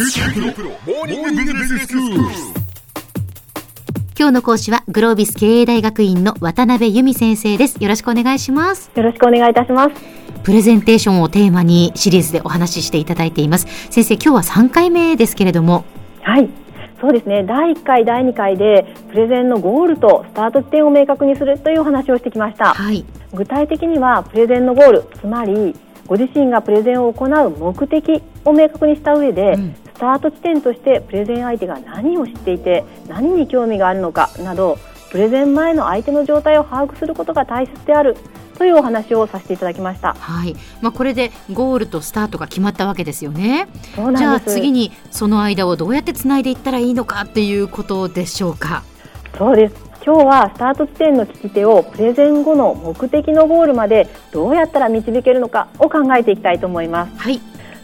今日の講師はグロービス経営大学院の渡辺由美先生です。よろしくお願いします。よろしくお願いいたします。プレゼンテーションをテーマにシリーズでお話ししていただいています。先生今日は3回目ですけれども。はい。そうですね。第1回第2回でプレゼンのゴールとスタート地点を明確にするというお話をしてきました、はい、具体的にはプレゼンのゴールつまりご自身がプレゼンを行う目的を明確にした上で、うん、スタート地点としてプレゼン相手が何を知っていて何に興味があるのかなどプレゼン前の相手の状態を把握することが大切であるというお話をさせていただきました。はい。まあこれでゴールとスタートが決まったわけですよね。じゃあ次にその間をどうやってつないでいったらいいのかっていうことでしょうか。そうです。今日はスタート地点の聞き手をプレゼン後の目的のゴールまでどうやったら導けるのかを考えていきたいと思います。はい。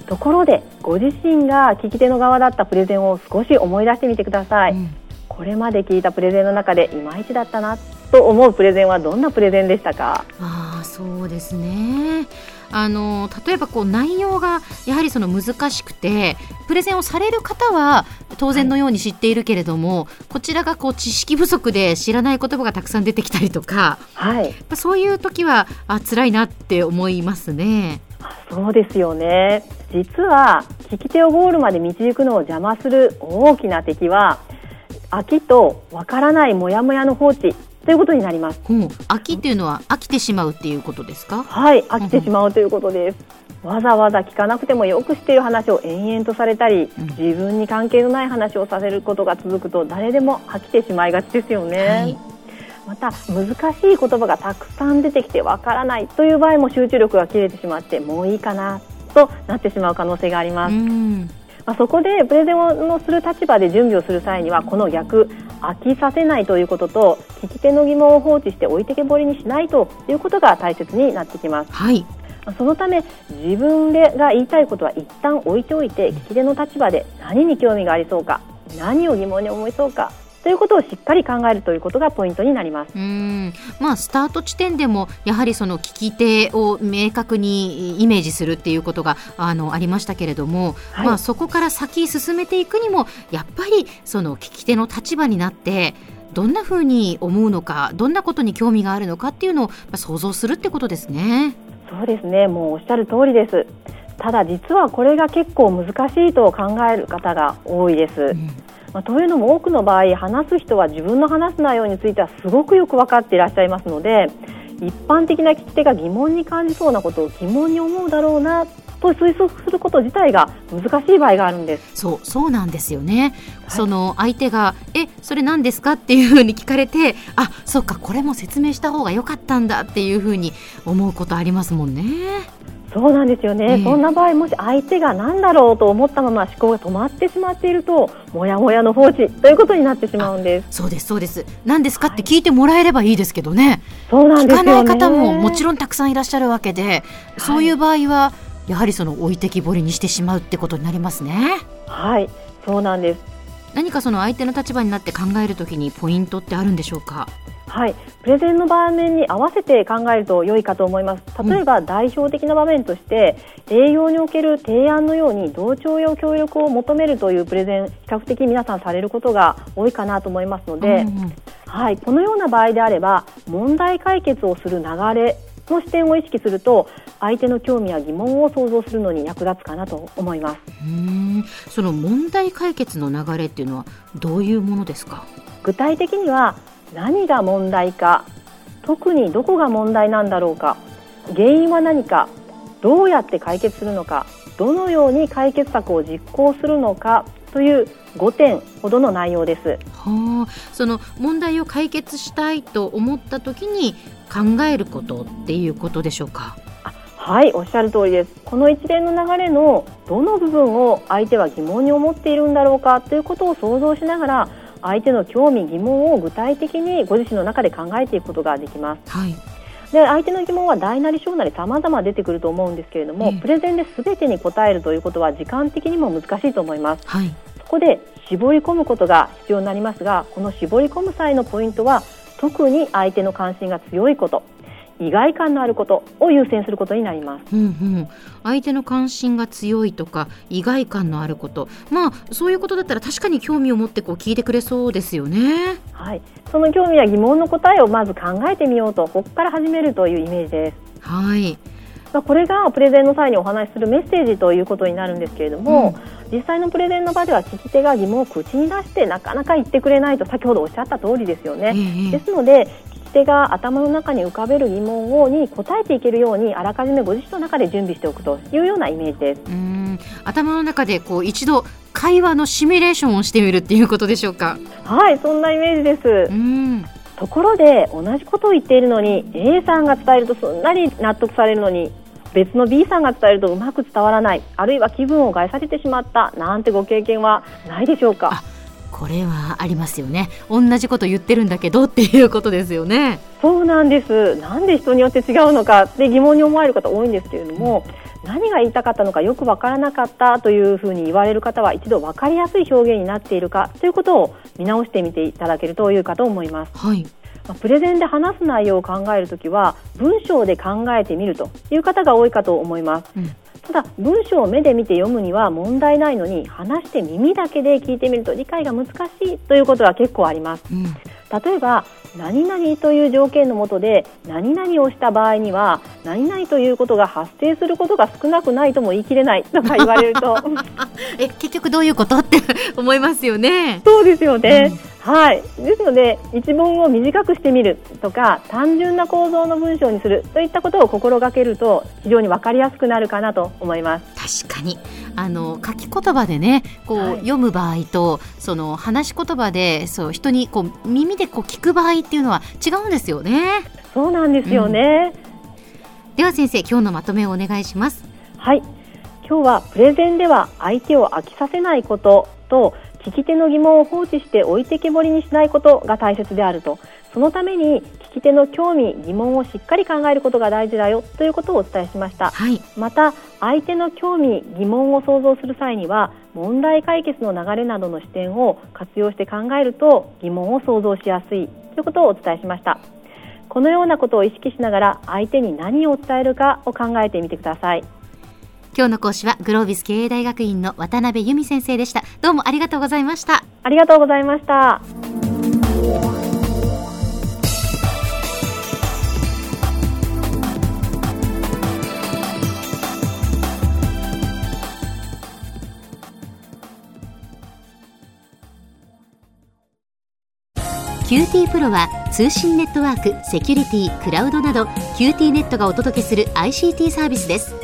ところでご自身が聞き手の側だったプレゼンを少し思い出してみてください。うん、これまで聞いたプレゼンの中でいまいちだったなと思うプレゼンはどんなプレゼンでしたか？ああ、そうですね。あの例えばこう内容がやはりその難しくてプレゼンをされる方は当然のように知っているけれども、はい、こちらがこう知識不足で知らない言葉がたくさん出てきたりとか、はい、そういう時はあ辛いなって思いますね。そうですよね実は聞き手をゴールまで導くのを邪魔する大きな敵は飽きとわからないモヤモヤの放置ということになります。うん、飽きっていうのは飽きてしまうっていうことですか？はい、飽きてしまうということです。わざわざ聞かなくてもよく知っている話を延々とされたり、自分に関係のない話をさせることが続くと誰でも飽きてしまいがちですよね。はいまた難しい言葉がたくさん出てきてわからないという場合も集中力が切れてしまってもういいかなとなってしまう可能性があります。まあ、そこでプレゼンをする立場で準備をする際にはこの逆飽きさせないということと聞き手の疑問を放置して置いてけぼりにしないということが大切になってきます。はいそのため自分でが言いたいことは一旦置いておいて聞き手の立場で何に興味がありそうか何を疑問に思いそうかということをしっかり考えるということがポイントになります。うんまあ、スタート地点でもやはりその聞き手を明確にイメージするっていうことがあのありましたけれども、はい、まあ、そこから先進めていくにもやっぱりその聞き手の立場になってどんなふうに思うのかどんなことに興味があるのかっていうのを想像するってことですね。そうですねもうおっしゃる通りですただ実はこれが結構難しいと考える方が多いです。うんまあ、というのも多くの場合話す人は自分の話す内容についてはすごくよく分かっていらっしゃいますので一般的な聞き手が疑問に感じそうなことを疑問に思うだろうなと推測すること自体が難しい場合があるんです。そうそうなんですよね、はい、その相手がえそれ何ですかっていうふうに聞かれてあそっかこれも説明した方が良かったんだっていうふうに思うことありますもんねそうなんですよね、えー、そんな場合もし相手が何だろうと思ったまま思考が止まってしまっているともやもやの放置ということになってしまうんです。そうですそうです。何ですかって聞いてもらえればいいですけどね、はい、そうなんですよ、ね、聞かない方ももちろんたくさんいらっしゃるわけで、そういう場合はやはりその置いてきぼりにしてしまうってことになりますね。はいそうなんです。何かその相手の立場になって考えるときにポイントってあるんでしょうか？はい、プレゼンの場面に合わせて考えると良いかと思います。例えば代表的な場面として、うん、営業における提案のように同調や協力を求めるというプレゼン比較的皆さんされることが多いかなと思いますので、はい、このような場合であれば問題解決をする流れの視点を意識すると相手の興味や疑問を想像するのに役立つかなと思います。うん。その問題解決の流れっていうのはどういうものですか？具体的には何が問題か特にどこが問題なんだろうか原因は何かどうやって解決するのかどのように解決策を実行するのかという5点ほどの内容です。はあ、その問題を解決したいと思った時に考えることっていうことでしょうか？はいおっしゃる通りですこの一連の流れのどの部分を相手は疑問に思っているんだろうかということを想像しながら相手の興味疑問を具体的にご自身の中で考えていくことができます。はい。で相手の疑問は大なり小なり様々出てくると思うんですけれども、プレゼンで全てに答えるということは時間的にも難しいと思います、はい、そこで絞り込むことが必要になりますがこの絞り込む際のポイントは特に相手の関心が強いこと意外感のあることを優先することになります、うんうん、相手の関心が強いとか意外感のあること。まあそういうことだったら確かに興味を持ってこう聞いてくれそうですよね。はい。その興味や疑問の答えをまず考えてみようとここから始めるというイメージです。はい。まあ、これがプレゼンの際にお話しするメッセージということになるんですけれども、うん、実際のプレゼンの場では聞き手が疑問を口に出してなかなか言ってくれないと先ほどおっしゃった通りですよね。えー、ですので手が頭の中に浮かべる疑問をに答えていけるようにあらかじめご自身の中で準備しておくというようなイメージです。うん頭の中でこう一度会話のシミュレーションをしてみるっていうことでしょうか？はいそんなイメージです。うんところで同じことを言っているのに A さんが伝えるとすんなり納得されるのに別の B さんが伝えるとうまく伝わらないあるいは気分を害されてしまったなんてご経験はないでしょうか？これはありますよね。同じこと言ってるんだけどっていうことですよね。そうなんです。なんで人によって違うのかって疑問に思われる方多いんですけれども、うん、何が言いたかったのかよくわからなかったというふうに言われる方は一度分かりやすい表現になっているかということを見直してみていただけるというかと思います。はい。プレゼンで話す内容を考えるときは文章で考えてみるという方が多いかと思います。うんただ文章を目で見て読むには問題ないのに話して耳だけで聞いてみると理解が難しいということは結構あります、うん、例えば何々という条件のもとで何々をした場合には何々ということが発生することが少なくないとも言い切れないとか言われると。え結局どういうことって思いますよね。そうですよね、うんはい、ですので一文を短くしてみるとか単純な構造の文章にするといったことを心がけると非常に分かりやすくなるかなと思います。確かに。あの書き言葉でねこう、はい、読む場合とその話し言葉でそう人にこう耳でこう聞く場合っていうのは違うんですよね。そうなんですよね、うん、では先生今日のまとめをお願いします。はい。今日はプレゼンでは相手を飽きさせないことと聞き手の疑問を放置して置いてけぼりにしないことが大切であると。そのために聞き手の興味疑問をしっかり考えることが大事だよ。ということをお伝えしました、はい、また相手の興味疑問を想像する際には問題解決の流れなどの視点を活用して考えると疑問を想像しやすい。ということをお伝えしました。このようなことを意識しながら相手に何を伝えるかを考えてみてください今日の講師はグロービス経営大学院の渡辺由美先生でした。どうもありがとうございました。ありがとうございました。QT プロは通信ネットワーク、セキュリティ、クラウドなど QT ネットがお届けする ICT サービスです